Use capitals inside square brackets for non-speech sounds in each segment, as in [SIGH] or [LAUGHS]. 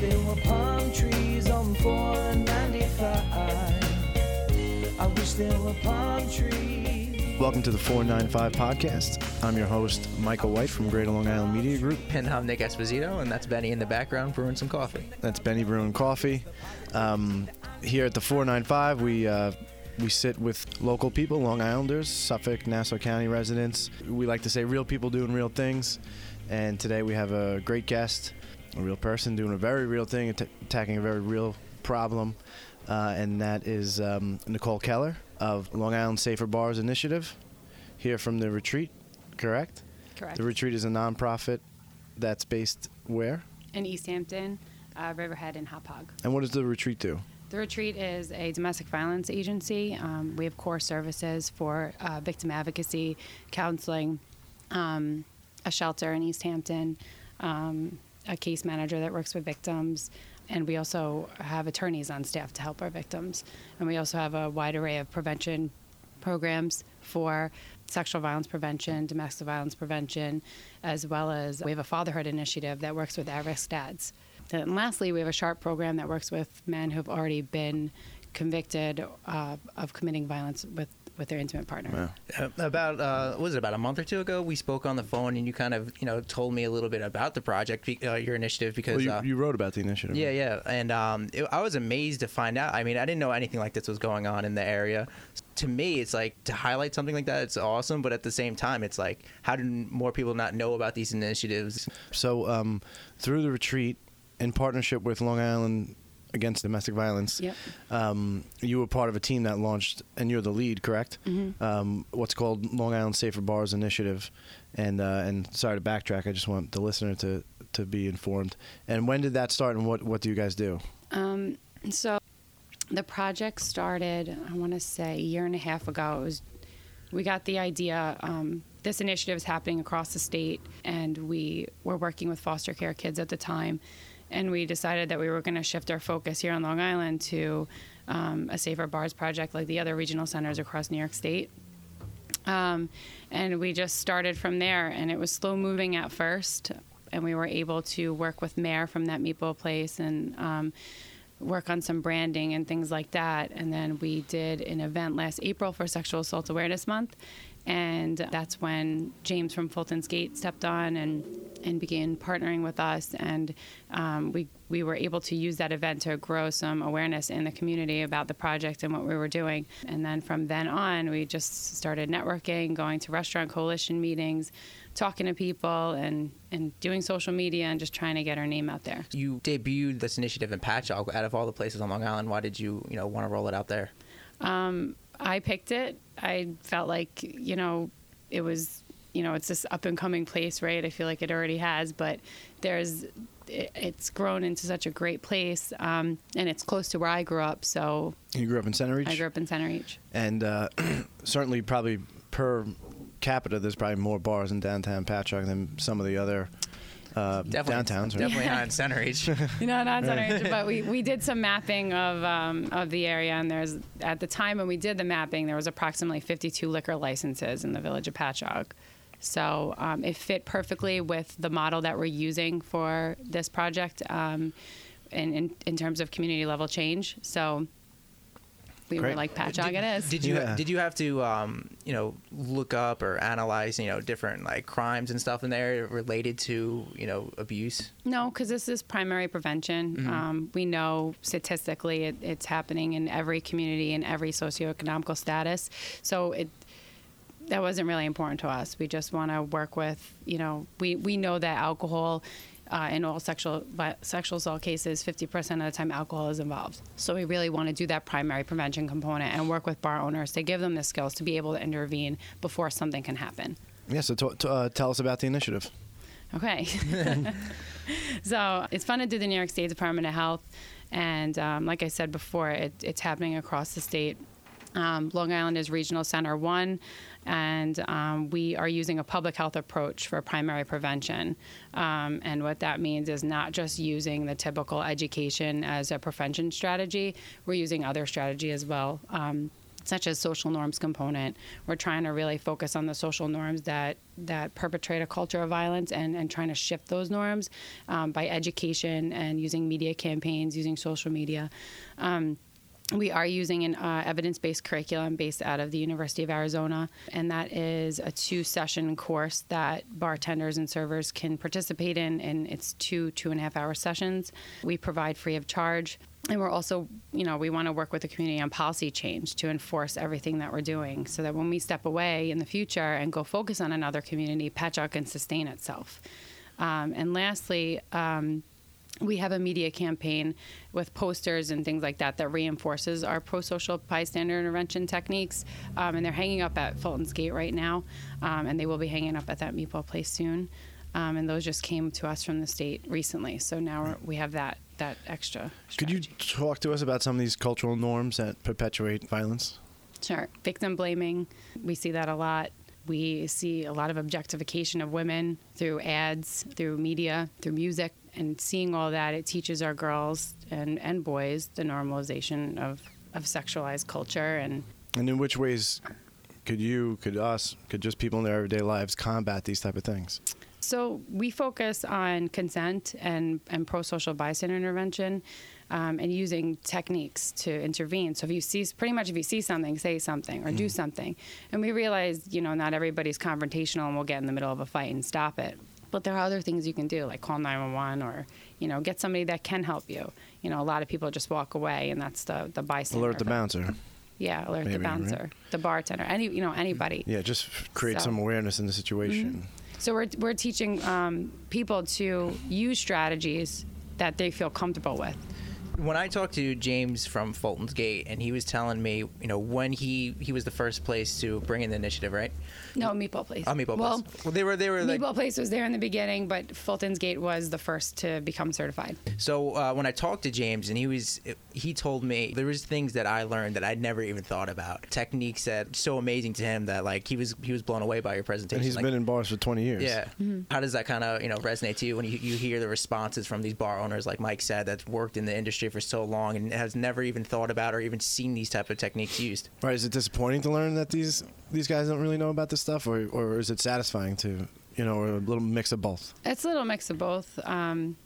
there were palm trees on 495. I wish there were palm trees. Welcome to the 495 podcast. I'm your host, Michael White from Greater Long Island Media Group. And I'm Nick Esposito, and that's Benny in the background brewing some coffee. That's Benny Brewing Coffee. Um, here at the 495, we uh, we sit with local people, Long Islanders, Suffolk, Nassau County residents. We like to say real people doing real things. And today we have a great guest, a real person doing a very real thing, att- attacking a very real problem. Uh, and that is um, Nicole Keller of Long Island Safer Bars Initiative, here from the retreat, correct? Correct. The retreat is a nonprofit that's based where? in East Hampton, uh, Riverhead, and Hauppauge. And what does the retreat do? The retreat is a domestic violence agency. Um, we have core services for uh, victim advocacy, counseling, um, a shelter in East Hampton, um, a case manager that works with victims, and we also have attorneys on staff to help our victims. And we also have a wide array of prevention programs for sexual violence prevention, domestic violence prevention, as well as we have a fatherhood initiative that works with at-risk dads. And lastly, we have a SHARP program that works with men who've already been convicted uh, of committing violence with, with their intimate partner. Uh, about uh, what was it about a month or two ago? We spoke on the phone, and you kind of you know told me a little bit about the project, uh, your initiative, because Well, you, uh, you wrote about the initiative. yeah, yeah, and um, it, I was amazed to find out. I mean, I didn't know anything like this was going on in the area. To me, it's like to highlight something like that. It's awesome, but at the same time, it's like how do more people not know about these initiatives? So, um, through the retreat, in partnership with Long Island Against Domestic Violence, Yep. um, you were part of a team that launched, and you're the lead, correct? Mm-hmm. Um, what's called Long Island Safer Bars Initiative, and uh, and sorry to backtrack, I just want the listener to to be informed. And when did that start, and what what do you guys do? Um, so the project started, I want to say, a year and a half ago. It was we got the idea. Um, this initiative is happening across the state, and we were working with foster care kids at the time, and we decided that we were going to shift our focus here on Long Island to um, a safer bars project, like the other regional centers across New York State. Um, and we just started from there, and it was slow moving at first. And we were able to work with Mayor from that Meatball Place and um, work on some branding and things like that. And then we did an event last April for Sexual Assault Awareness Month. And that's when James from Fulton's Gate stepped on and, and began partnering with us. And um, we, we were able to use that event to grow some awareness in the community about the project and what we were doing. And then from then on, we just started networking, going to restaurant coalition meetings, talking to people, and, and doing social media and just trying to get our name out there. You debuted this initiative in Patchogue. Out of all the places on Long Island, why did you you know want to roll it out there? Um, I picked it. I felt like, you know, it was, you know, it's this up and coming place, right? I feel like it already has, but there's, it, it's grown into such a great place, um, and it's close to where I grew up. So You grew up in Centereach, I grew up in Centereach. and uh, [CLEARS THROAT] certainly probably per capita, there's probably more bars in downtown Patchogue than some of the other uh, downtowns. Right? Definitely not in [LAUGHS] Center Reach. You know, not Centereach, but we, we did some mapping of um, of the area, and there's at the time when we did the mapping, there was approximately 52 liquor licenses in the village of Patchogue. So um, it fit perfectly with the model that we're using for this project, um, in, in in terms of community level change. So we Great. were like, Patchogue, it is. Did you Yeah. did you have to um, you know look up or analyze you know different like crimes and stuff in there related to you know abuse? No, because this is primary prevention. Um, we know statistically it, it's happening in every community in every socioeconomical status. So it that wasn't really important to us. We just want to work with, you know, we, we know that alcohol uh, in all sexual sexual assault cases, 50% of the time alcohol is involved. So we really want to do that primary prevention component and work with bar owners to give them the skills to be able to intervene before something can happen. Yeah. So t- t- uh, tell us about the initiative. Okay. [LAUGHS] so it's funded through the New York State Department of Health. And um, like I said before, it, it's happening across the state. Um, Long Island is Regional Center 1, and um, we are using a public health approach for primary prevention. Um, and what that means is not just using the typical education as a prevention strategy, we're using other strategy as well. Um, such as social norms component. We're trying to really focus on the social norms that that perpetrate a culture of violence and, and trying to shift those norms um, by education and using media campaigns, using social media. We are using an uh, evidence-based curriculum based out of the University of Arizona, and that is a two-session course that bartenders and servers can participate in, and it's two two and a half hour sessions. We provide free of charge. And we're also, you know, we want to work with the community on policy change to enforce everything that we're doing so that when we step away in the future and go focus on another community, Patchogue can sustain itself. Um, and lastly, um, we have a media campaign with posters and things like that that reinforces our pro-social bystander intervention techniques um, and they're hanging up at fulton's gate right now um, and they will be hanging up at that meatball place soon um, and those just came to us from the state recently so now we have that that extra Could you talk to us about some of these cultural norms that perpetuate violence? Sure. Victim blaming. We see that a lot. We see a lot of objectification of women through ads, through media, through music. And seeing all that, it teaches our girls and, and boys the normalization of, of sexualized culture. And And in which ways could you, could us, could just people in their everyday lives combat these type of things? so we focus on consent and, and pro social bystander intervention. Um, and using techniques to intervene. So if you see, pretty much if you see something, say something or do something. And we realize, you know, not everybody's confrontational and we'll get in the middle of a fight and stop it. But there are other things you can do, like call 911 or, you know, get somebody that can help you. You know, a lot of people just walk away, and that's the the bystander. Alert the bouncer. Yeah, alert maybe, the right? bouncer, the bartender, any you know anybody. Yeah, just create So- some awareness in the situation. So we're we're teaching um, people to use strategies that they feel comfortable with. When I talked to James from Fulton's Gate, and he was telling me, you know, when he he was the first place to bring in the initiative, right? No, Meatball Place. Oh, Meatball well, Place. Well, they were they were like Meatball Place was there in the beginning, but Fulton's Gate was the first to become certified. So uh, when I talked to James, and he was, he told me there was things that I learned that I'd never even thought about, techniques that so amazing to him that like he was he was blown away by your presentation. And he's Like, been in bars for 20 years. yeah. How does that kind of you know resonate to you when you, you hear the responses from these bar owners, like Mike said, that's worked in the industry for so long and has never even thought about or even seen these type of techniques used? Right. Is it disappointing to learn that these these guys don't really know about this stuff, or or is it satisfying to, you know, or a little mix of both? It's a little mix of both. Um,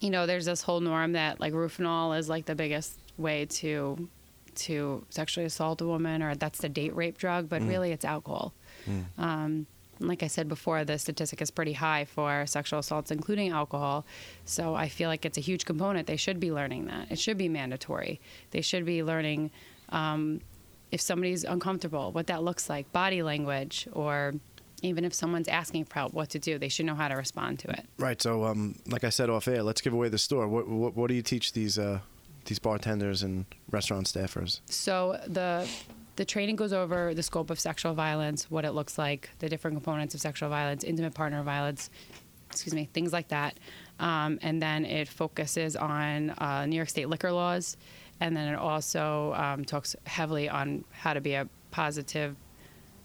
you know, there's this whole norm that like Rufinol is like the biggest way to to sexually assault a woman, or that's the date rape drug, but really it's alcohol. Um, and like I said before, the statistic is pretty high for sexual assaults, including alcohol. So I feel like it's a huge component. They should be learning that. It should be mandatory. They should be learning um, if somebody's uncomfortable, what that looks like, body language, or even if someone's asking for help, what to do. They should know how to respond to it. Right. So, um, like I said off air, let's give away the store. What what, what do you teach these uh, these bartenders and restaurant staffers? So the the training goes over the scope of sexual violence, what it looks like, the different components of sexual violence, intimate partner violence, excuse me, things like that. Um, and then it focuses on uh, New York State liquor laws, and then it also um, talks heavily on how to be a positive,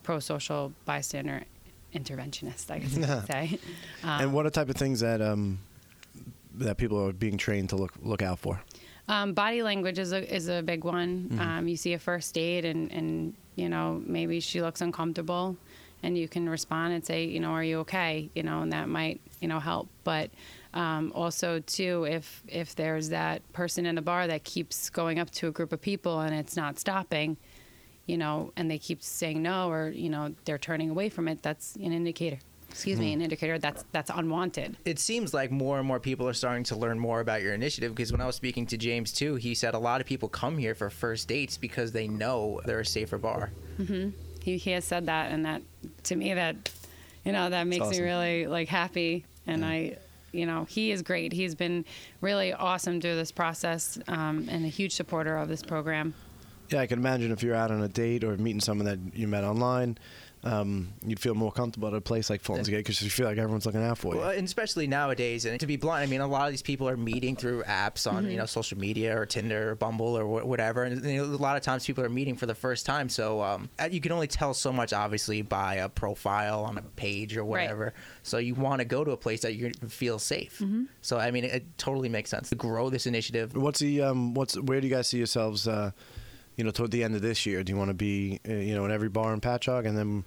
pro-social bystander interventionist. I guess you could [LAUGHS] say. and what are type of things that um, that people are being trained to look look out for? Um, body language is a is a big one. Mm-hmm. Um, you see a first date, and and you know maybe she looks uncomfortable, and you can respond and say, you know, are you okay? You know, and that might you know help. But um, also too, if if there's that person in the bar that keeps going up to a group of people and it's not stopping, you know, and they keep saying no, or you know they're turning away from it, that's an indicator. Excuse me, an indicator that's that's unwanted. it seems like more and more people are starting to learn more about your initiative because when I was speaking to James too, he said a lot of people come here for first dates because they know they're a safer bar. Mm-hmm. he, he has said that and that to me that you know that makes awesome. me really like happy and i you know he is great he's been really awesome through this process um, and a huge supporter of this program Yeah, I can imagine if you're out on a date or meeting someone that you met online, um, you'd feel more comfortable at a place like Fulton's Gate because you feel like everyone's looking out for you. Well, and especially nowadays, and to be blunt, I mean, a lot of these people are meeting through apps on, you know, social media or Tinder or Bumble or wh- whatever. And you know, a lot of times people are meeting for the first time. So um, uh, you can only tell so much, obviously, by a profile on a page or whatever. So you want to go to a place that you feel safe. So, I mean, it, it totally makes sense to grow this initiative. What's the um, what's where do you guys see yourselves uh, you know, toward the end of this year? Do you want to be, uh, you know, in every bar in Patchogue and then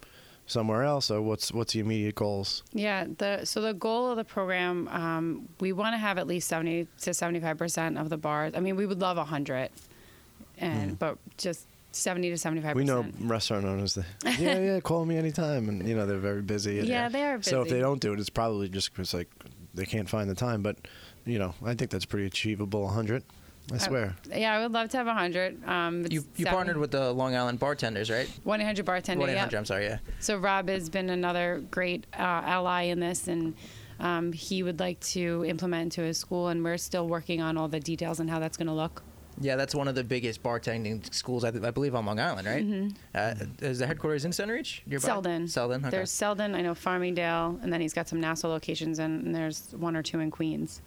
somewhere else, or what's what's the immediate goals? Yeah, the so the goal of the program, um, we want to have at least seventy to seventy five percent of the bars. I mean, we would love hundred, and but just seventy to seventy five Hmm. We know restaurant owners that, [LAUGHS] yeah, yeah, call me anytime, and you know they're very busy. and- Yeah, they are So if they don't do it, it's probably just because like they can't find the time. But you know, I think that's pretty achievable. hundred, I swear. Yeah, I would love to have hundred. Um, You you partnered with the Long Island bartenders, right? one eight hundred bartender. One eight yeah. hundred. I'm sorry. Yeah. So Rob has been another great uh, ally in this, and um, he would like to implement into his school, and we're still working on all the details and how that's going to look. Yeah, that's one of the biggest bartending schools, I, I believe, on Long Island, right? Uh, is the headquarters in Centereach? nearby? Mm-hmm. Selden. Selden. Okay. There's Selden, I know Farmingdale, and then he's got some Nassau locations, and, and there's one or two in Queens.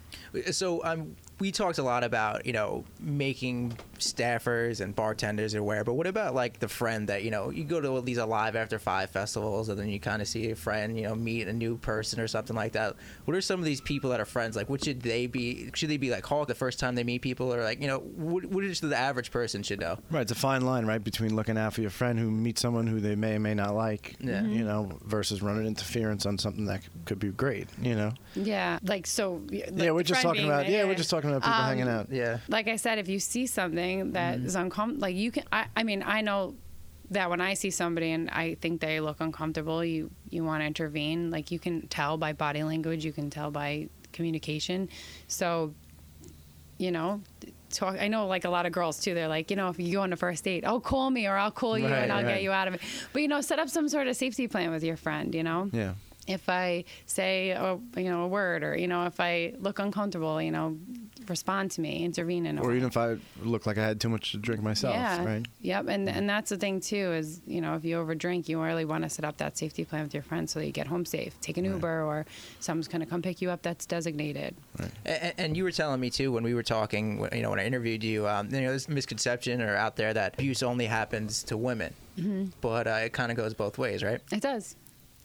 So um, we talked a lot about you know making staffers and bartenders aware, but what about like the friend that you know you go to all these alive after five festivals and then you kind of see a friend you know meet a new person or something like that. What are some of these people that are friends like? What should they be? Should they be like called the first time they meet people, or like you know what, what is the average person should know? Right, it's a fine line, right, between looking out for your friend who meets someone who they may or may not like, Yeah. you know, versus running interference on something that could be great, you know. Yeah, like so. Like yeah, we're just talking about there. yeah, we're just talking people Um, hanging out. Yeah. like I said, if you see something that is uncomfortable, like you can, I, I mean, I know that when I see somebody and I think they look uncomfortable, you you want to intervene. Like you can tell by body language, you can tell by communication. So, you know, talk. I know like a lot of girls too. They're like, you know, if you go on a first date, oh, call me or I'll call you Right, and I'll right. get you out of it. But you know, set up some sort of safety plan with your friend. You know Yeah. if I say a, you know a word or you know if I look uncomfortable, you know, respond to me, intervene in a Or way. even if I look like I had too much to drink myself, yeah, right? Yep, and and that's the thing too is you know if you overdrink, you really want to set up that safety plan with your friends so that you get home safe. Take an Uber or someone's going to come pick you up that's designated. And, and you were telling me too when we were talking, when- you know, when I interviewed you, um, you know, this misconception or out there that abuse only happens to women, Mm-hmm. but uh, it kind of goes both ways, right? It does.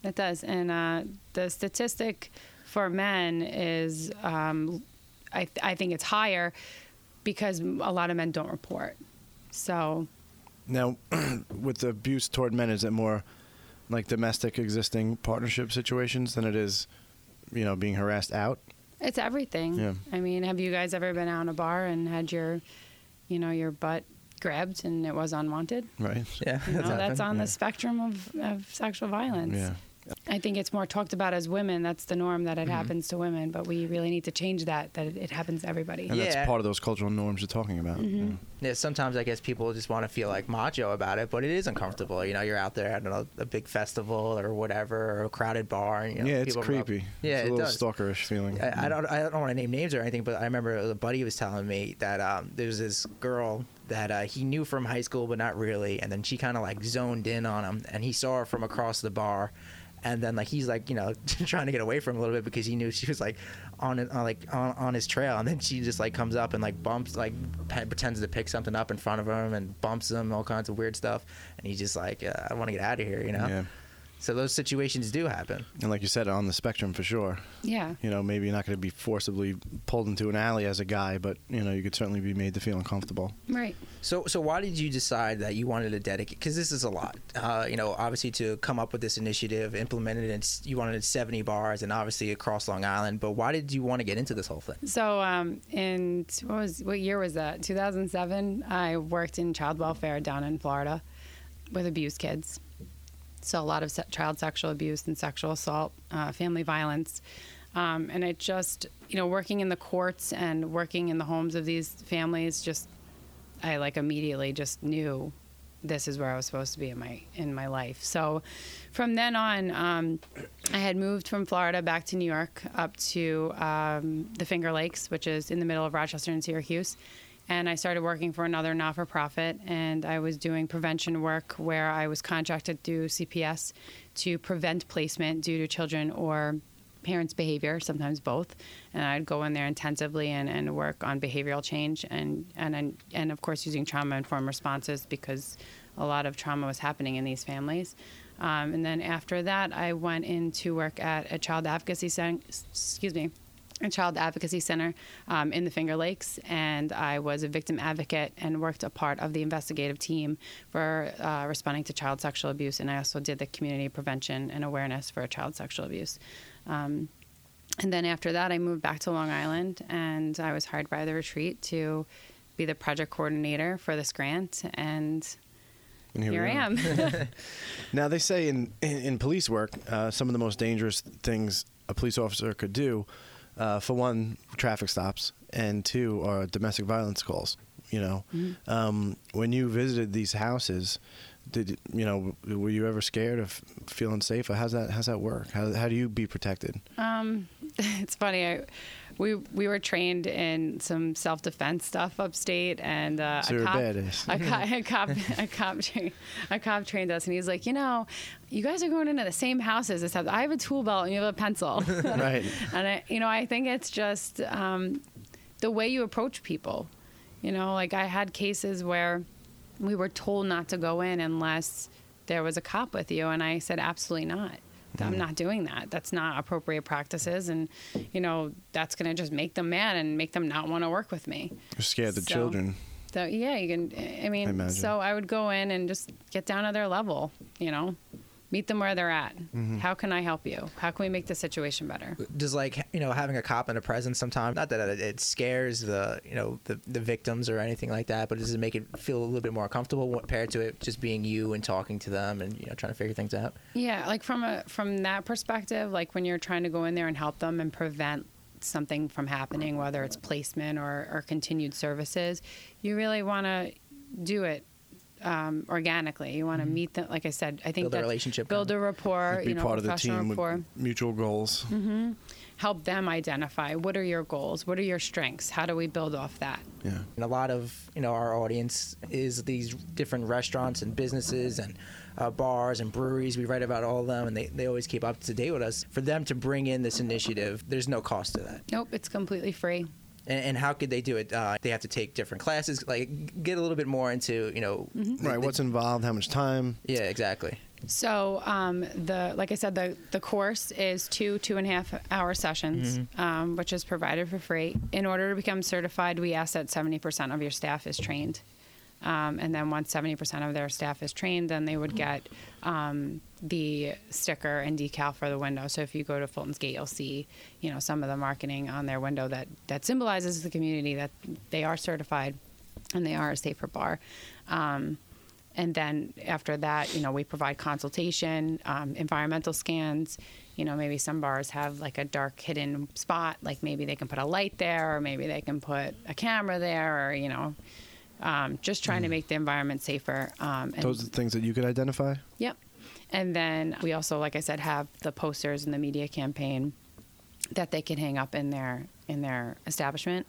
It does. And uh, the statistic for men is, um, I, I think it's higher because a lot of men don't report. So, Now, [CLEARS THROAT] with the abuse toward men, is it more like domestic existing partnership situations than it is, you know, being harassed out? it's everything. Yeah. I mean, have you guys ever been out in a bar and had your, you know, your butt grabbed and it was unwanted? Right. Yeah, You know, that's happened. on Yeah. the spectrum of, of sexual violence. Yeah. I think it's more talked about as women. That's the norm that it Mm-hmm. happens to women, but we really need to change that. That it, it happens to everybody. And Yeah. that's part of those cultural norms you're talking about. Mm-hmm. Yeah. Yeah, sometimes I guess people just want to feel like macho about it, but it is uncomfortable. You know, you're out there at a, a big festival or whatever, or a crowded bar, and you know, yeah, it's people rub- creepy. Yeah, it's a it little does. stalkerish feeling. I, I don't I don't want to name names or anything, but I remember a buddy was telling me that um, there was this girl that uh, he knew from high school, but not really, and then she kind of like zoned in on him, and he saw her from across the bar. And then, like he's like, you know, [LAUGHS] trying to get away from a little bit because he knew she was like on, like on, on his trail. And then she just like comes up and like bumps, like pretends to pick something up in front of him and bumps him, all kinds of weird stuff. And he's just like, uh, I want to get out of here, you know. Yeah. So those situations do happen. And like you said, on the spectrum for sure. Yeah. You know, maybe you're not going to be forcibly pulled into an alley as a guy, but you know, you could certainly be made to feel uncomfortable. Right. So, so why did you decide that you wanted to dedicate? Because this is a lot. Uh, you know, obviously to come up with this initiative, implement it, and s- you wanted 70 bars, and obviously across Long Island. But why did you want to get into this whole thing? So, um, in what was what year was that? 2007. I worked in child welfare down in Florida with abused kids. So a lot of se- child sexual abuse and sexual assault, uh, family violence, um, and it just you know working in the courts and working in the homes of these families. Just I like immediately just knew this is where I was supposed to be in my in my life. So from then on, um, I had moved from Florida back to New York up to um, the Finger Lakes, which is in the middle of Rochester and Syracuse. And I started working for another not for profit, and I was doing prevention work where I was contracted through CPS to prevent placement due to children or parents' behavior, sometimes both. And I'd go in there intensively and, and work on behavioral change and, and, and, of course, using trauma informed responses because a lot of trauma was happening in these families. Um, and then after that, I went in to work at a child advocacy center, excuse me, a child advocacy center um, in the Finger Lakes, and I was a victim advocate and worked a part of the investigative team for uh, responding to child sexual abuse. And I also did the community prevention and awareness for child sexual abuse. Um, and then after that, I moved back to Long Island, and I was hired by the retreat to be the project coordinator for this grant. And And here, we I am. [LAUGHS] [LAUGHS] Now they say in in, in police work, uh, some of the most dangerous things a police officer could do, uh, for one, traffic stops, and two, are domestic violence calls. You know, Mm-hmm. um, when you visited these houses, did you know? Were you ever scared of feeling safe? Or how's that? How's that work? How how do you be protected? Um, [LAUGHS] it's funny. I, we we were trained in some self defense stuff upstate, and uh, So a cop, a, co- a cop, a cop, [LAUGHS] tra- a cop trained us, and he's like, you know, you guys are going into the same houses. Except I have a tool belt and you have a pencil. [LAUGHS] [LAUGHS] right. and I, you know, I think it's just um, the way you approach people. You know, like I had cases where we were told not to go in unless there was a cop with you, and I said absolutely not. I'm not doing that. That's not appropriate practices, and you know that's going to just make them mad and make them not want to work with me. You're scared of the children. So yeah, you can. I mean, imagine. so I would go in and just get down to their level. You know, meet them where they're at. Mm-hmm. How can I help you? How can we make the situation better? does like you know having a cop in a presence sometimes not that it, it scares the you know the, the victims or anything like that but does it make it feel a little bit more comfortable compared to it just being you and talking to them and you know trying to figure things out Yeah, like from a from that perspective, like when you're trying to go in there and help them and prevent something from happening, whether it's placement or, or continued services, you really want to do it um, organically. You want to meet them, like I said. I think Build a that relationship, build a rapport. be you know, part of the team rapport. with mutual goals. Help them identify what are your goals, what are your strengths, how do we build off that. Yeah. and a lot of you know our audience is these different restaurants and businesses and uh, bars and breweries we write about all of them and they, they always keep up to date with us for them to bring in this initiative there's no cost to that Nope, it's completely free. And, and how could they do it uh, they have to take different classes like get a little bit more into you know Mm-hmm. Right. What's involved? How much time? yeah exactly So um, the like I said, the the course is two two and a half hour sessions, um, which is provided for free. In order to become certified, we ask that seventy percent of your staff is trained, um, and then once seventy percent of their staff is trained, then they would get um, the sticker and decal for the window. So if you go to Fulton's Gate, you'll see you know some of the marketing on their window that that symbolizes the community that they are certified and they are a safer bar. Um, and then after that, you know, we provide consultation, um, environmental scans. You know, maybe some bars have like a dark hidden spot, like maybe they can put a light there, or maybe they can put a camera there, or you know, um, just trying to make the environment safer. Um, and Those are the things that you could identify. Yep. And then we also, like I said, have the posters and the media campaign that they can hang up in their in their establishment.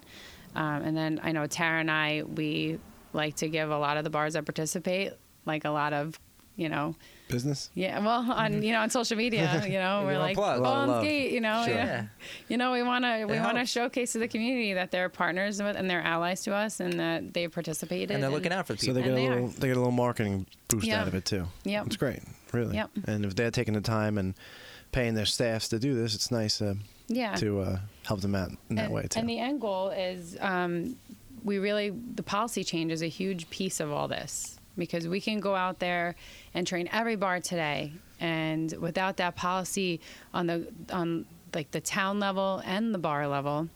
Um, and then I know Tara and I we like to give a lot of the bars that participate like a lot of you know Business. yeah well on you know on social media you know [LAUGHS] we're like plug. A lot of Fulton's love. Gate you know Sure. you know, Yeah. you know we want to we want to showcase to the community that they're partners with and they're allies to us and that they participated and they're looking out for people. So people they get And a they are. they get a little marketing boost Yeah. out of it too. Yeah, It's great, really. Yep. And if they're taking the time and paying their staffs to do this, it's nice uh, yeah to uh, help them out in that and, way too. And the end goal is um, we really the policy change is a huge piece of all this because we can go out there and train every bar today, and without that policy on the on like the town level and the bar level,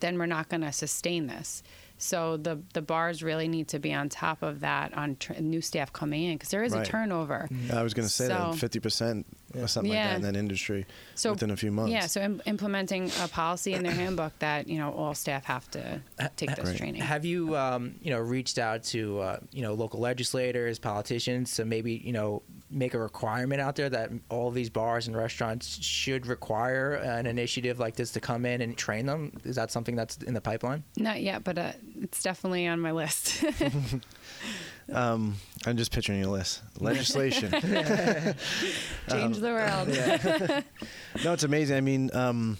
then we're not going to sustain this. So the the bars really need to be on top of that on tr- new staff coming in because there is Right. a turnover. I was going to say that fifty percent or something like that Yeah. in that industry So within a few months. Yeah, so Im- implementing a policy in their handbook that you know all staff have to take this Great. training. Have you, um, you know, reached out to, uh, you know, local legislators, politicians to maybe, you know, make a requirement out there that all these bars and restaurants should require an initiative like this to come in and train them? Is that something that's in the pipeline? Not yet, but uh, it's definitely on my list. [LAUGHS] [LAUGHS] Um, I'm just picturing your list. Legislation. [LAUGHS] Change the world. [LAUGHS] no, it's amazing. I mean, um,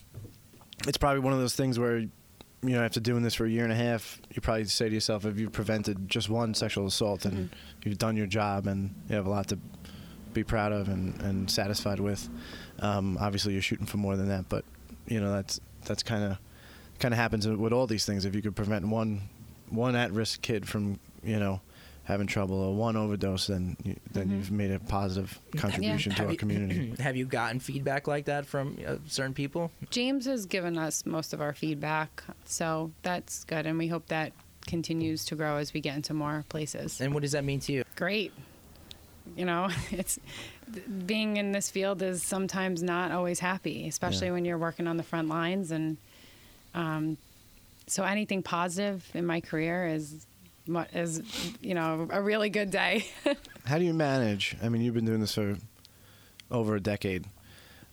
it's probably one of those things where, you know, after doing this for a year and a half, you probably say to yourself, if you've prevented just one sexual assault, and you've done your job, and you have a lot to be proud of and, and satisfied with. Um, obviously, you're shooting for more than that, but you know that's that's kind of kind of happens with all these things. If you could prevent one one at-risk kid from you know having trouble or one overdose, then you, then Mhm. you've made a positive contribution to Have our you- community. [CLEARS THROAT] Have you gotten feedback like that from uh, certain people? James has given us most of our feedback, so that's good, and we hope that continues to grow as we get into more places. And what does that mean to you? Great. You know, [LAUGHS] it's being in this field is sometimes not always happy, especially Yeah. when you're working on the front lines, and um, so anything positive in my career is mu- is you know a really good day. [LAUGHS] How do you manage? I mean, you've been doing this for over a decade.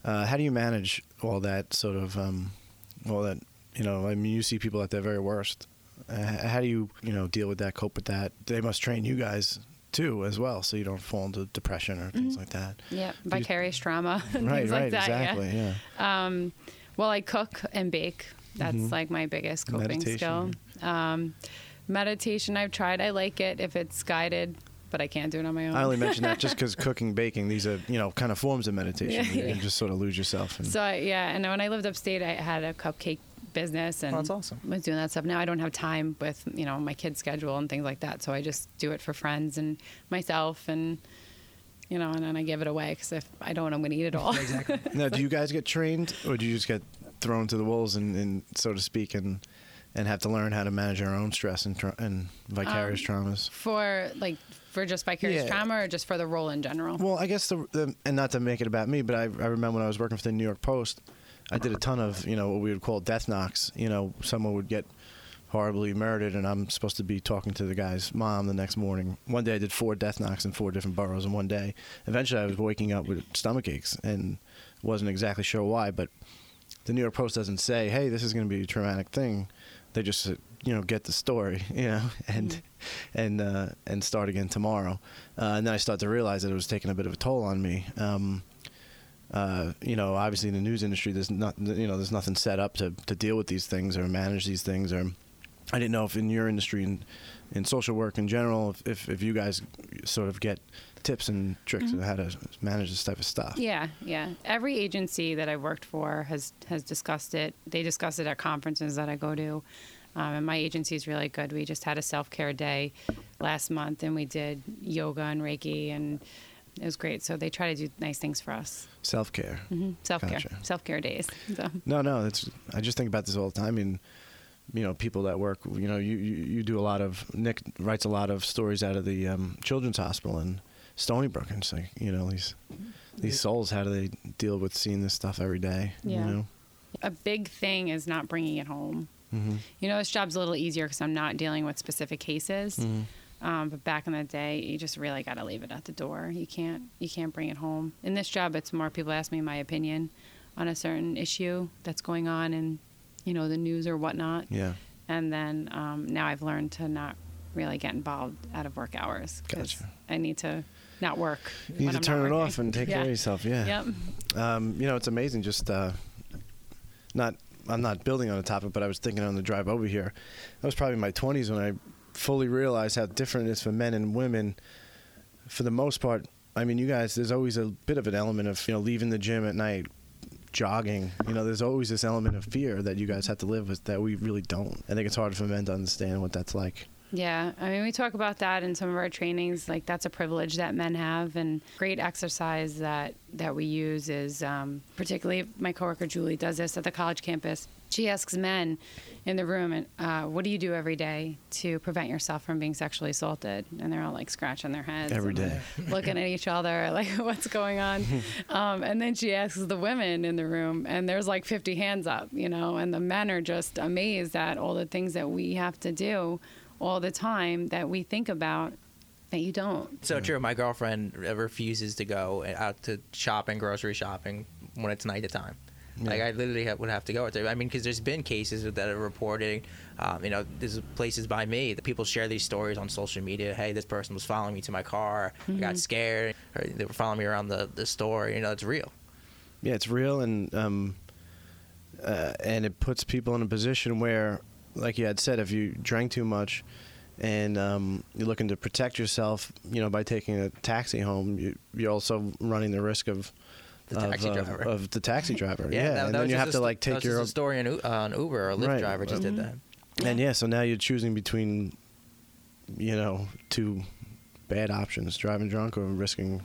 Uh, how do you manage all that sort of, um, all that, you know, I mean, you see people at their very worst. Uh, how do you, you know, deal with that, cope with that? They must train you guys too, as well, so you don't fall into depression or things like that. yeah, vicarious trauma, and right, things right, like that. yeah. exactly, yeah. Um, well, I cook and bake. That's Mhm. like my biggest coping Meditation. skill. Um, meditation, I've tried. I like it if it's guided, but I can't do it on my own. I only mention that just [LAUGHS] because cooking, baking, these are, you know, kind of forms of meditation. Yeah. You can just sort of lose yourself. And, so I- yeah, and when I lived upstate, I had a cupcake business and Oh, that's awesome. was doing that stuff. Now I don't have time with you know my kids' schedule and things like that, so I just do it for friends and myself and. You know, and then I give it away because if I don't, I'm going to eat it all. Exactly. [LAUGHS] now, do you guys get trained or do you just get thrown to the wolves and, and so to speak, and and have to learn how to manage our own stress and, tra- and vicarious Um, traumas? for like for just vicarious Yeah. trauma or just for the role in general. Well, I guess the, the and not to make it about me, but I, I remember when I was working for the New York Post, I did a ton of you know what we would call death knocks. You know, someone would get horribly murdered, and I'm supposed to be talking to the guy's mom the next morning. One day I did four death knocks in four different boroughs in one day. Eventually, I was waking up with stomach aches and wasn't exactly sure why. But the New York Post doesn't say, "Hey, this is going to be a traumatic thing." They just uh, you know get the story, [LAUGHS] you know, and and uh, and start again tomorrow. Uh, and then I start to realize that it was taking a bit of a toll on me. Um, uh, you know, obviously in the news industry, there's not, you know, there's nothing set up to, to deal with these things or manage these things. Or I didn't know if in your industry and in social work in general, if, if, if you guys sort of get tips and tricks on how to manage this type of stuff. Yeah, yeah. Every agency that I've worked for has has discussed it. They discuss it at conferences that I go to. Um, and my agency is really good. We just had a self care day last month, and we did yoga and Reiki, and it was great. So they try to do nice things for us. Self care. hmm Self care, Gotcha. self care days. So No, no, that's. I just think about this all the time. I mean, you know, people that work. You know, you you, you do a lot of. Nick writes a lot of stories out of the um, Children's Hospital in Stony Brook, and it's like you know these these souls. How do they deal with seeing this stuff every day? Yeah. You know. a big thing is not bringing it home. hmm You know, this job's a little easier because I'm not dealing with specific cases. Mhm. Um, but back in the day, you just really got to leave it at the door. You can't you can't bring it home. In this job, it's more people ask me my opinion on a certain issue that's going on in, you know, the news or whatnot. Yeah. And then um, now I've learned to not really get involved out of work hours because Gotcha. I need to not work. You need to I'm turn it working. off and take care of yourself. Yeah. Yep. Um, you know, it's amazing. Just uh, not. I'm not building on a topic, but I was thinking on the drive over here. I was probably in my 20s when I fully realized how different it is for men and women. For the most part, I mean, you guys, there's always a bit of an element of you know leaving the gym at night, jogging. You know, there's always this element of fear that you guys have to live with that we really don't. I think it's hard for men to understand what that's like. Yeah, I mean, we talk about that in some of our trainings. Like that's a privilege that men have, and great exercise that that we use is um, particularly my coworker Julie does this at the college campus. She asks men in the room, uh, "What do you do every day to prevent yourself from being sexually assaulted?" And they're all like scratching their heads Every day. [LAUGHS] looking at each other, like, [LAUGHS] "What's going on?" [LAUGHS] um, and then she asks the women in the room, and there's like 50 hands up, you know, and the men are just amazed at all the things that we have to do all the time that we think about that you don't. So true. My girlfriend refuses to go out to shopping, grocery shopping, when it's night time. Like I literally have, would have to go with her. I mean, because there's been cases that are reporting. Um, you know, there's places by me that people share these stories on social media. Hey, this person was following me to my car. I got scared. Or they were following me around the, the store. You know, it's real. Yeah, it's real, and um, uh, and it puts people in a position where, like you had said, if you drank too much, and um, you're looking to protect yourself, you know, by taking a taxi home, you, you're also running the risk of The of, taxi uh, driver. of the taxi [LAUGHS] driver. yeah, that- that and was then you have a to like take your own a story on, U- on Uber or a Lyft Right. driver just did Mhm. that. And yeah, so now you're choosing between, you know, two bad options: driving drunk or risking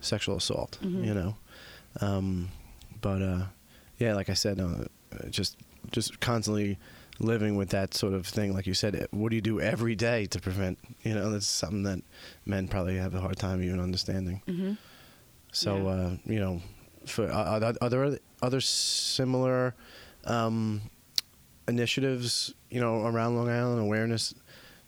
sexual assault. Mhm. You know, um, but uh, yeah, like I said, uh, just just constantly living with that sort of thing. Like you said, what do you do every day to prevent? You know, that's something that men probably have a hard time even understanding. hmm So Yeah. uh, you know, for are, are are there other similar um, initiatives, you know, around Long Island awareness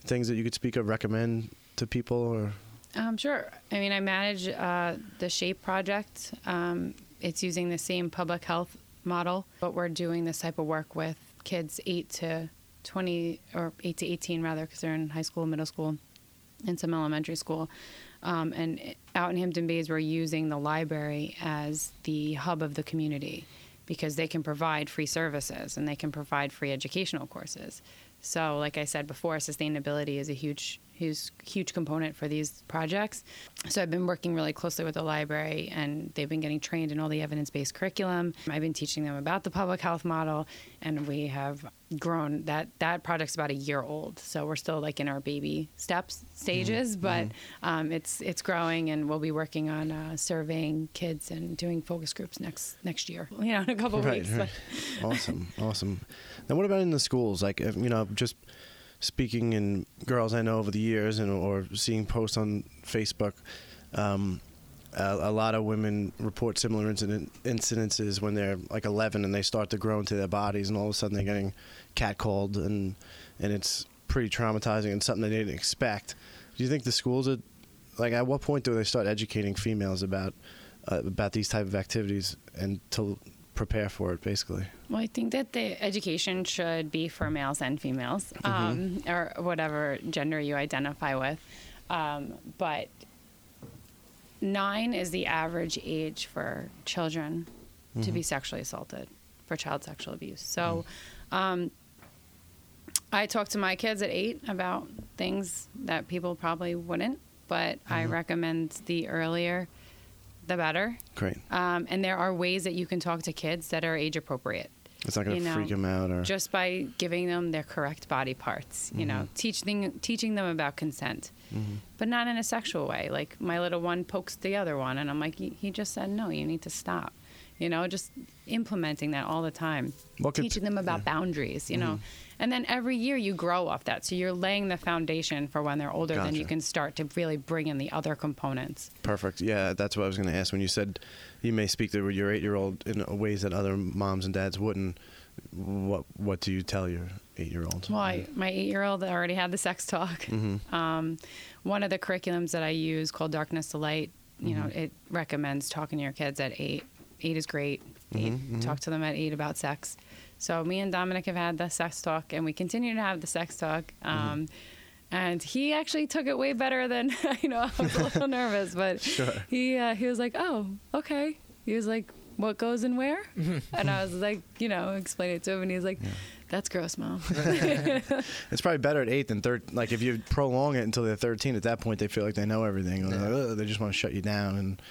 things that you could speak of, recommend to people, or Um, sure. I mean, I manage uh, the Shape project. Um, it's using the same public health model, but we're doing this type of work with kids 8 to 20, or 8 to 18 rather, because they're in high school, middle school, and some elementary school. Um, and out in Hampton Bays, we're using the library as the hub of the community because they can provide free services and they can provide free educational courses. So, like I said before, sustainability is a huge, huge, huge component for these projects. So, I've been working really closely with the library, and they've been getting trained in all the evidence-based curriculum. I've been teaching them about the public health model, and we have grown. That that project's about a year old, so we're still like in our baby steps stages, but um, it's it's growing, and we'll be working on uh, surveying kids and doing focus groups next next year. [LAUGHS] You know, in a couple Right, weeks. right. awesome, [LAUGHS] awesome. Now, what about in the schools? Like, if, you know, just speaking in girls I know over the years, and or seeing posts on Facebook. Um, a, a lot of women report similar incident incidences when they're like 11 and they start to grow into their bodies, and all of a sudden they're getting catcalled, and and it's pretty traumatizing and something they didn't expect. Do you think the schools are like at what point do they start educating females about uh, about these type of activities and to prepare for it, basically? Well, I think that the education should be for males and females, um, or whatever gender you identify with. Um, but nine is the average age for children to be sexually assaulted for child sexual abuse. So um, I talk to my kids at eight about things that people probably wouldn't, but I recommend the earlier, the better. Great. Um, and there are ways that you can talk to kids that are age appropriate. It's not going to freak them out, or Just by giving them their correct body parts, you know, teaching teaching them about consent, Mm-hmm. but not in a sexual way. Like my little one pokes the other one, and I'm like, he he just said no. You need to stop. You know, just implementing that all the time, What could- teaching them about boundaries. You know, mm-hmm. and then every year you grow off that. So you're laying the foundation for when they're older. Then you can start to really bring in the other components. perfect. Yeah, that's what I was going to ask. When you said you may speak to your eight-year-old in ways that other moms and dads wouldn't, what what do you tell your eight-year-old? Well, I, my eight-year-old already had the sex talk. Mm-hmm. Um, one of the curriculums that I use called Darkness to Light, you know, Mm-hmm. it recommends talking to your kids at eight. Eight is great. 8 Mm-hmm, Talk to them at eight about sex. So me and Dominic have had the sex talk, and we continue to have the sex talk. Mm-hmm. Um, And he actually took it way better than [LAUGHS] you know. I was a little [LAUGHS] nervous, but Sure. he uh, he was like, "Oh, okay." He was like, "What goes in where?" and I was like, you know, explain it to him, and he's was like, "That's gross, mom." [LAUGHS] It's probably better at eight than third. Like if you prolong it until they're 13, at that point they feel like they know everything. Or they're like, they just want to shut you down, and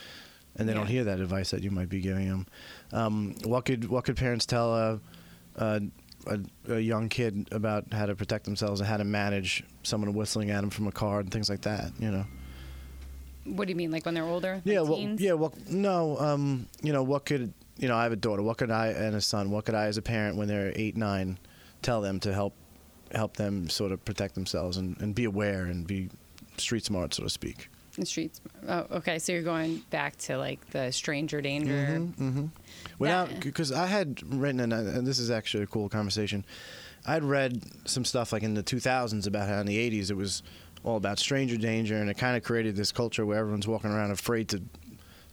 and they don't hear that advice that you might be giving them. Um, what could what could parents tell a, a a a young kid about how to protect themselves and how to manage someone whistling at them from a car and things like that? You know. What do you mean, like when they're older? Like Yeah, well, teens? yeah, well, no, um, you know, what could, you know, I have a daughter. What could I and a son? What could I, as a parent, when they're eight, nine, tell them to help, help them sort of protect themselves and, and be aware and be street smart, so to speak. The streets. Oh, okay. So you're going back to like the stranger danger. Mm-hmm. Without, because I had written, and, I, and this is actually a cool conversation. I'd read some stuff like in the 2000s about how in the 80s it was all about stranger danger, and it kind of created this culture where everyone's walking around afraid to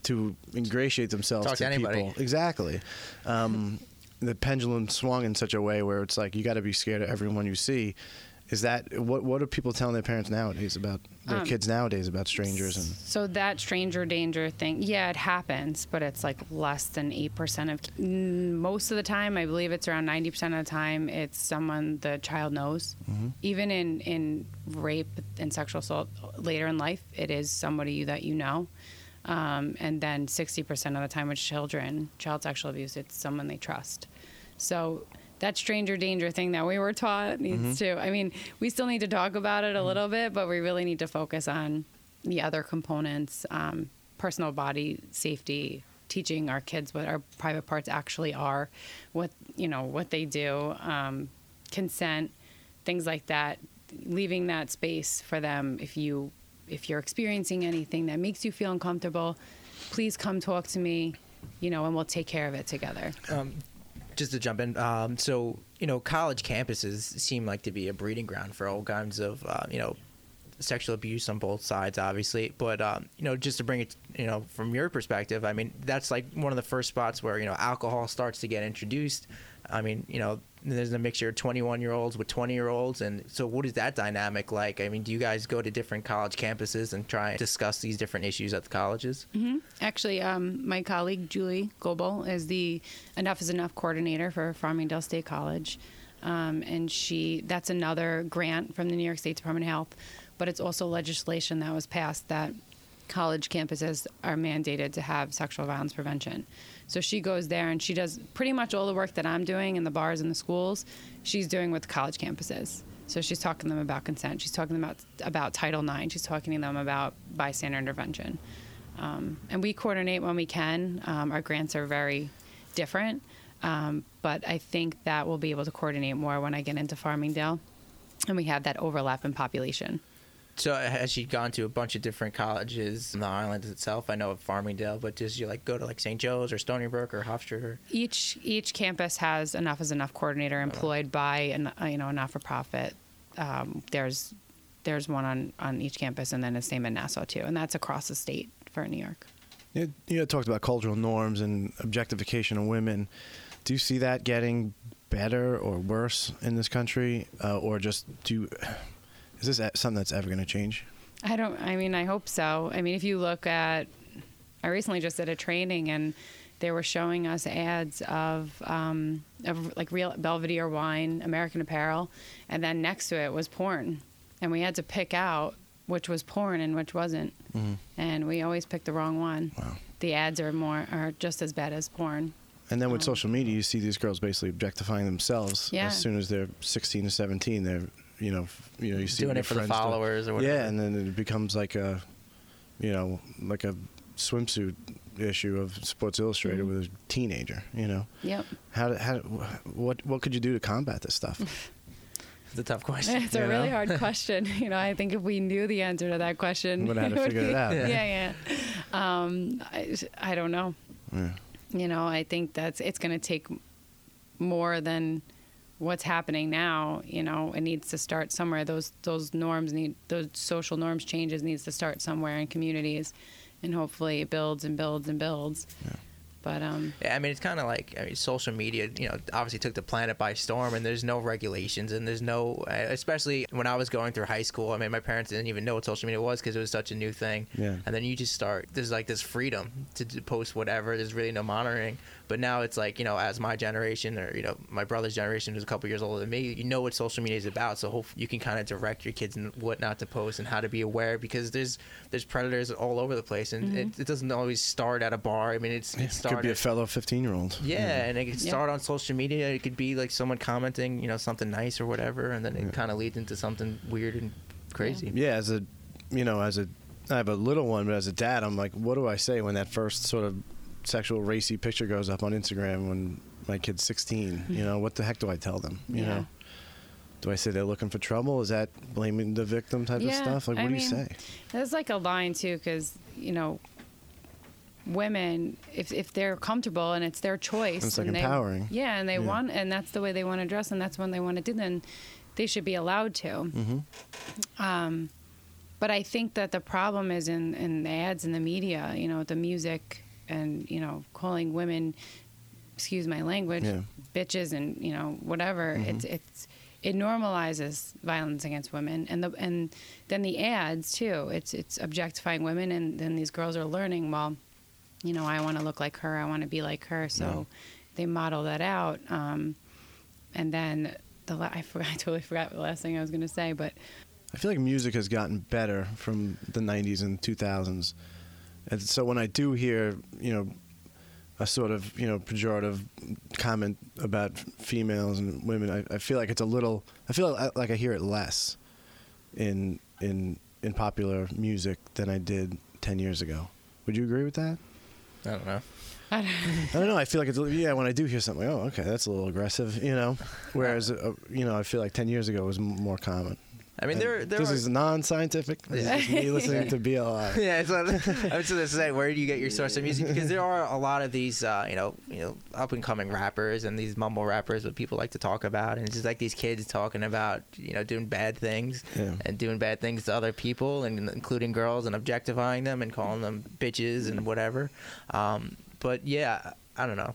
to ingratiate themselves Talk to anybody. people. Exactly. Um, the pendulum swung in such a way where it's like you got to be scared of everyone you see. Is that what? What are people telling their parents nowadays about their Um, kids nowadays about strangers and? So that stranger danger thing, yeah, it happens, but it's like less than eight percent of. Most of the time, I believe it's around ninety percent of the time, it's someone the child knows. Mm-hmm. Even in in rape and sexual assault later in life, it is somebody that you know. Um, and then 60% of the time with children, child sexual abuse, it's someone they trust. So that stranger danger thing that we were taught needs to, I mean, we still need to talk about it a little bit, but we really need to focus on the other components um, personal body safety, teaching our kids what our private parts actually are, what, you know, what they do, um, consent, things like that, leaving that space for them if you if you're experiencing anything that makes you feel uncomfortable, please come talk to me, you know, and we'll take care of it together. Um, just to jump in, um, so you know, college campuses seem like to be a breeding ground for all kinds of uh, you know sexual abuse on both sides, obviously. But um, you know, just to bring it, you know, from your perspective, I mean, that's like one of the first spots where you know alcohol starts to get introduced. I mean, you know, there's a mixture of 21 year olds with 20 year olds, and so what is that dynamic like? I mean, do you guys go to different college campuses and try and discuss these different issues at the colleges? Actually, um, my colleague Julie Goebel is the Enough is Enough coordinator for Farmingdale State College. Um, and she that's another grant from the New York State Department of Health, but it's also legislation that was passed that college campuses are mandated to have sexual violence prevention. So she goes there and she does pretty much all the work that I'm doing in the bars and the schools. She's doing with college campuses. So she's talking to them about consent. She's talking them about about Title IX. She's talking to them about bystander intervention. Um, and we coordinate when we can. Um, our grants are very different, um, but I think that we'll be able to coordinate more when I get into Farmingdale, and we have that overlap in population. So has she gone to a bunch of different colleges in the island itself? I know of Farmingdale, but does she like go to like St. Joe's or Stony Brook or Hofstra? Each each campus has enough is enough coordinator employed by an uh, you know a not for profit. Um, there's there's one on on each campus, and then the same in Nassau too, and that's across the state for New York. You, you had talked about cultural norms and objectification of women. Do you see that getting better or worse in this country, uh, or just do? You, is this something that's ever going to change? I don't. I mean, I hope so. I mean, if you look at, I recently just did a training and they were showing us ads of um, of like real Belvedere wine, American Apparel, and then next to it was porn, and we had to pick out which was porn and which wasn't, and we always picked the wrong one. Wow. The ads are more are just as bad as porn. And then with Um, social media, you see these girls basically objectifying themselves Yeah. as soon as they're 16 to 17. They're, you know, f- you know, you see Doing your it for the friends do. followers or whatever. Yeah, and then it becomes like a, you know, like a swimsuit issue of Sports Illustrated Mm-hmm. with a teenager. You know, Yep, how, how, what, what could you do to combat this stuff? [LAUGHS] It's a tough question. it's a You really hard [LAUGHS] question. You know, I think if we knew the answer to that question, Would have to [LAUGHS] figure it be- out. Yeah, yeah. Um, I, I don't know. Yeah. you know i think that's it's going to take more than what's happening now you know it needs to start somewhere those those norms need those social norms changes needs to start somewhere in communities and hopefully it builds and builds and builds but um Yeah, I mean, it's kind of like I mean, social media. You know, obviously took the planet by storm, and there's no regulations, and there's no, uh, especially when I was going through high school. I mean, my parents didn't even know what social media was because it was such a new thing. Yeah. And then you just start. There's like this freedom to, to post whatever. There's really no monitoring. But now it's like you know, as my generation or you know, my brother's generation who's a couple years older than me, you know what social media is about. So hopefully you can kind of direct your kids and what not to post and how to be aware because there's there's predators all over the place, and it, mm-hmm. it doesn't always start at a bar. I mean, it's it It could be a fellow 15 year old. Yeah, and it could Yeah. start on social media. It could be like someone commenting, you know, something nice or whatever, and then it kind of leads into something weird and crazy. Yeah, as a, you know, as a, I have a little one, but as a dad, I'm like, what do I say when that first sort of sexual racy picture goes up on Instagram when my kid's 16? You know, what the heck do I tell them? You Yeah. know, do I say they're looking for trouble? Is that blaming the victim type of stuff? Like, I what do you mean, say? there's like a line too because you know women if if they're comfortable and it's their choice It's, like, and they- empowering. yeah and they Yeah. want and that's the way they want to dress and that's when they want to do then they should be allowed to Mm-hmm. um, but I think that the problem is in, in the ads in the media, you know, the music and, you know, calling women, excuse my language, Yeah. bitches and, you know, whatever. It's, it's, it normalizes violence against women and the, and then the ads too, it's, it's objectifying women and then these girls are learning, well, you know, I want to look like her. I want to be like her. So Yeah. they model that out. Um, and then the, la- [LAUGHS] I forgot, I totally forgot the last thing I was going to say, but I feel like music has gotten better from the 90s and 2000s. And so when I do hear, you know, a sort of you know pejorative comment about females and women, I, I feel like it's a little. I feel like I, like I hear it less in in in popular music than I did ten years ago. Would you agree with that? I don't know. I don't- I don't know. I feel like it's yeah. When I do hear something, oh, okay, that's a little aggressive, you know. [LAUGHS] Whereas, uh, you know, I feel like ten years ago it was m- more common. I mean, there, there this are, is non-scientific. This is just me [LAUGHS] listening to BLI. [LAUGHS] yeah, what, I was going to say, where do you get your source of music? Because there are a lot of these, uh, you know, you know, up and coming rappers and these mumble rappers that people like to talk about, and it's just like these kids talking about, you know, doing bad things Yeah. and doing bad things to other people, and including girls, and objectifying them and calling them bitches and whatever. Um, but yeah, I don't know.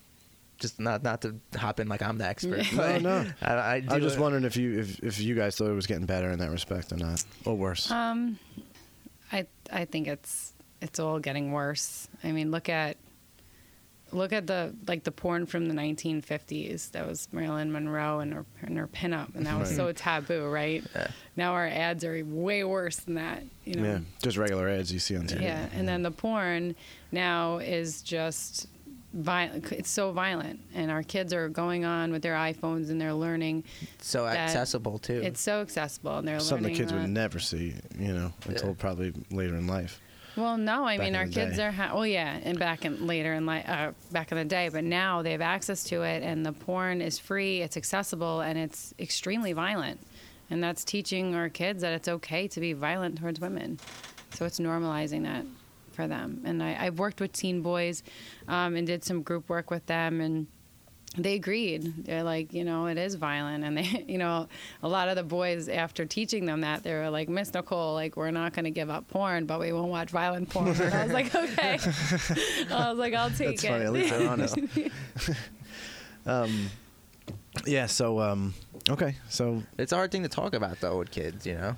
Just not not to hop in like I'm the expert. No, but no. [LAUGHS] I, I, I was just it- wondering if you if, if you guys thought it was getting better in that respect or not, or worse. Um, I I think it's it's all getting worse. I mean, look at look at the like the porn from the 1950s. That was Marilyn Monroe and her and her pinup, and that was Right. so taboo, right? Yeah. Now our ads are way worse than that. You know. yeah, just regular ads you see on TV. Yeah, and then the porn now is just violent. It's so violent, and our kids are going on with their iPhones and they're learning. so accessible too. It's so accessible, and they're Something the kids that- would never see, you know, until Yeah. probably later in life. Well, no, I back mean our kids day. are ha- well, yeah, and back in later in like uh, back in the day, but now they have access to it, and the porn is free, it's accessible, and it's extremely violent, and that's teaching our kids that it's okay to be violent towards women, so it's normalizing that for them. And I, I've worked with teen boys, um, and did some group work with them, and they agreed. They're like, you know, it is violent, and they, [LAUGHS] you know, a lot of the boys after teaching them that they were like, Miss Nicole, like we're not going to give up porn, but we won't watch violent porn. And I was like, okay. [LAUGHS] I was like, I'll take That's it. funny. At least they're honest. [LAUGHS] um, yeah. So um, okay. So It's a hard thing to talk about though with kids, you know.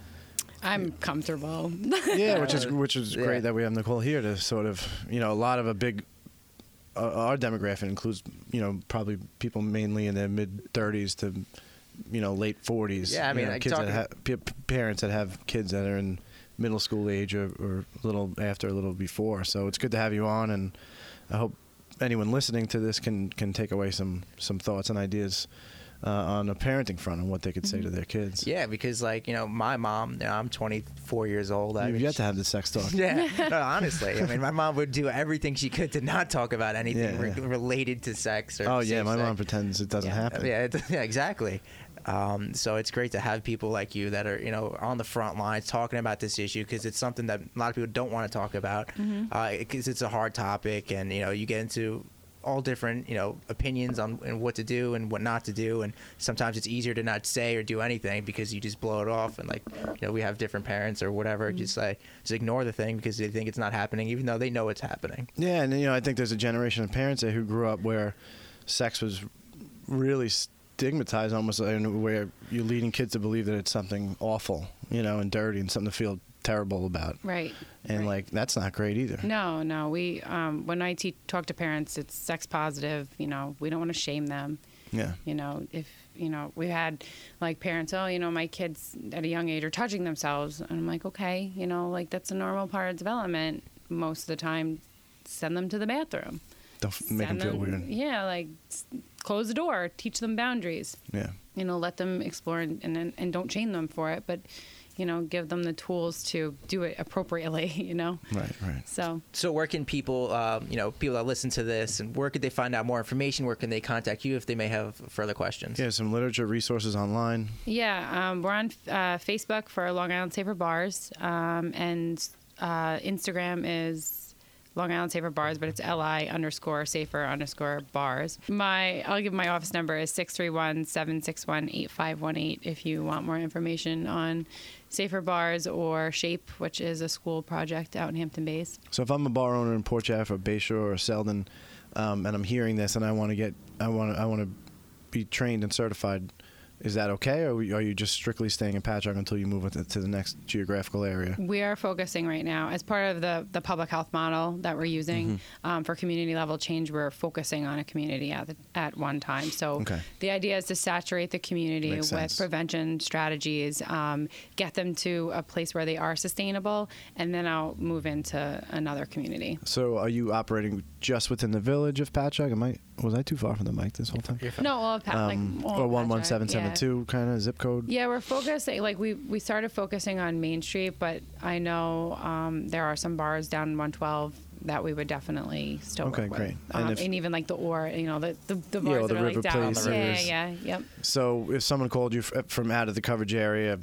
I'm comfortable. yeah, which is which is Yeah. great that we have Nicole here to sort of you know a lot of a big. Uh, our demographic includes, you know, probably people mainly in their mid 30s to, you know, late 40s. Yeah, I You mean, know, like kids talking- that have p- parents that have kids that are in middle school age or, or a little after, a little before. So it's good to have you on, and I hope anyone listening to this can can take away some some thoughts and ideas uh, on a parenting front on what they could say to their kids. Yeah, because like you know, my mom. You know, I'm 24 years old. I You've mean, yet to have the sex talk. [LAUGHS] Yeah, no, [LAUGHS] honestly, I mean, my mom would do everything she could to not talk about anything Yeah. re- related to sex. Or Oh yeah, my sex. mom pretends it doesn't yeah. happen. Yeah, it, [LAUGHS] yeah, exactly. Um, so it's great to have people like you that are, you know, on the front lines talking about this issue because it's something that a lot of people don't want to talk about because it's a hard topic, and you know, you get into all different, you know, opinions on and what to do and what not to do, and sometimes it's easier to not say or do anything because you just blow it off, and like, you know, we have different parents or whatever, mm-hmm. just like just ignore the thing because they think it's not happening, even though they know it's happening. Yeah, and you know, I think there's a generation of parents who grew up where sex was really stigmatized, almost, and where you're leading kids to believe that it's something awful, you know, and dirty and something to feel terrible about. right. And right. like that's not great either. No, no. We um, when I te- talk to parents, it's sex positive. You know, we don't want to shame them. Yeah. You know, if you know, we had like parents, oh, you know, my kids at a young age are touching themselves, and I'm like, okay, you know, like that's a normal part of development. Most of the time, send them to the bathroom. Don't make them Send feel weird. Yeah, like s- close the door, teach them boundaries. Yeah. You know, let them explore and and, and don't shame them for it, but you know, give them the tools to do it appropriately. [LAUGHS] You know, Right. Right. so. So where can people, um, you know, people that listen to this, and where could they find out more information? Where can they contact you if they may have further questions? Yeah. Some literature resources online. Yeah, um, we're on uh, Facebook for Long Island Safer Bars, um, and uh, Instagram is Long Island Safer Bars, but it's li underscore safer underscore bars. My I'll give my office number is 631-761-8518 if you want more information on Safer Bars or Shape, which is a school project out in Hampton Bays. So if I'm a bar owner in Port Jeff or Bayshore or Selden, um, and I'm hearing this and I want to get, I want to, I want to be trained and certified is that okay, or are you just strictly staying in Patchogue until you move to the next geographical area? We are focusing right now, as part of the, the public health model that we're using mm-hmm. um, for community level change, we're focusing on a community at, the, at one time. So okay. the idea is to saturate the community Makes with sense. prevention strategies, um, get them to a place where they are sustainable, and then I'll move into another community. So are you operating just within the village of Patchogue? Am I, was I too far from the mic this whole time? No, all of um, like, all Or 1177 to kind of zip code? Yeah, we're focusing like we we started focusing on Main Street, but I know um, there are some bars down 112 that we would definitely still okay, work great. with. Um, and, if, and, even like the or you know the the, the bars yeah, that the are like down. Place. Yeah, yeah, yeah, yep. So if someone called you from out of the coverage area,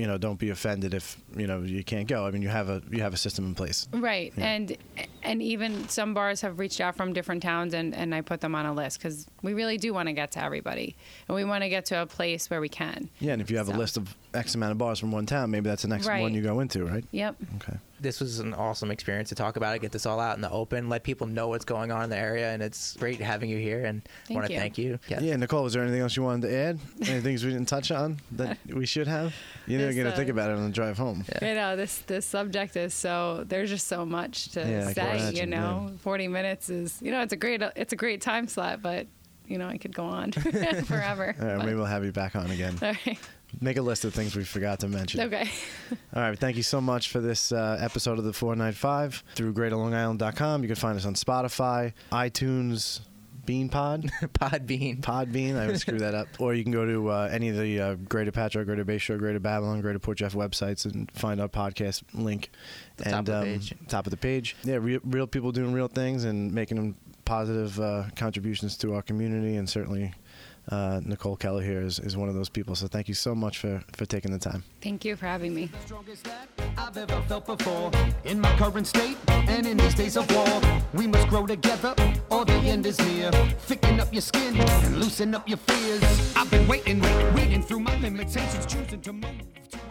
you know, don't be offended if you know you can't go. I mean, you have a you have a system in place. Right, Yeah. and and even some bars have reached out from different towns, and and I put them on a list because we really do want to get to everybody, and we want to get to a place where we can. Yeah, and if you have a list of X amount of bars from one town, maybe that's the next Right. one you go into, right? Yep. Okay. This was an awesome experience to talk about it, get this all out in the open, let people know what's going on in the area, and it's great having you here. And Thank want to thank you. Yeah. Nicole, was there anything else you wanted to add? Any things we didn't touch on that [LAUGHS] we should have? You didn't This, get to uh, think about it on the drive home. You know, this this subject is so there's just so much to Yeah, I can say. you imagine, know, 40 minutes is you know it's a great it's a great time slot, but you know I could go on [LAUGHS] forever. All right, but- maybe we'll have you back on again. [LAUGHS] all right. Make a list of things we forgot to mention. Okay. [LAUGHS] All right, thank you so much for this uh, episode of the 495 through greaterlongisland.com. You can find us on Spotify, iTunes, BeanPod, [LAUGHS] Podbean. Podbean. I would screw that up. [LAUGHS] Or you can go to uh, any of the uh, Greater Patchogue, Greater Bayshore, Greater Babylon, Greater Port Jeff websites and find our podcast link. The top and of the um, page. top of the page. Yeah, real, real people doing real things and making them positive uh, contributions to our community. And certainly, uh, Nicole Keller here is, is one of those people. So thank you so much for, for taking the time. Thank you for having me. I've ever felt before. In my current state and in these days of war, we must grow together or the end is near. Thicken up your skin and loosen up your fears. I've been waiting, reading through my limitations, choosing to move.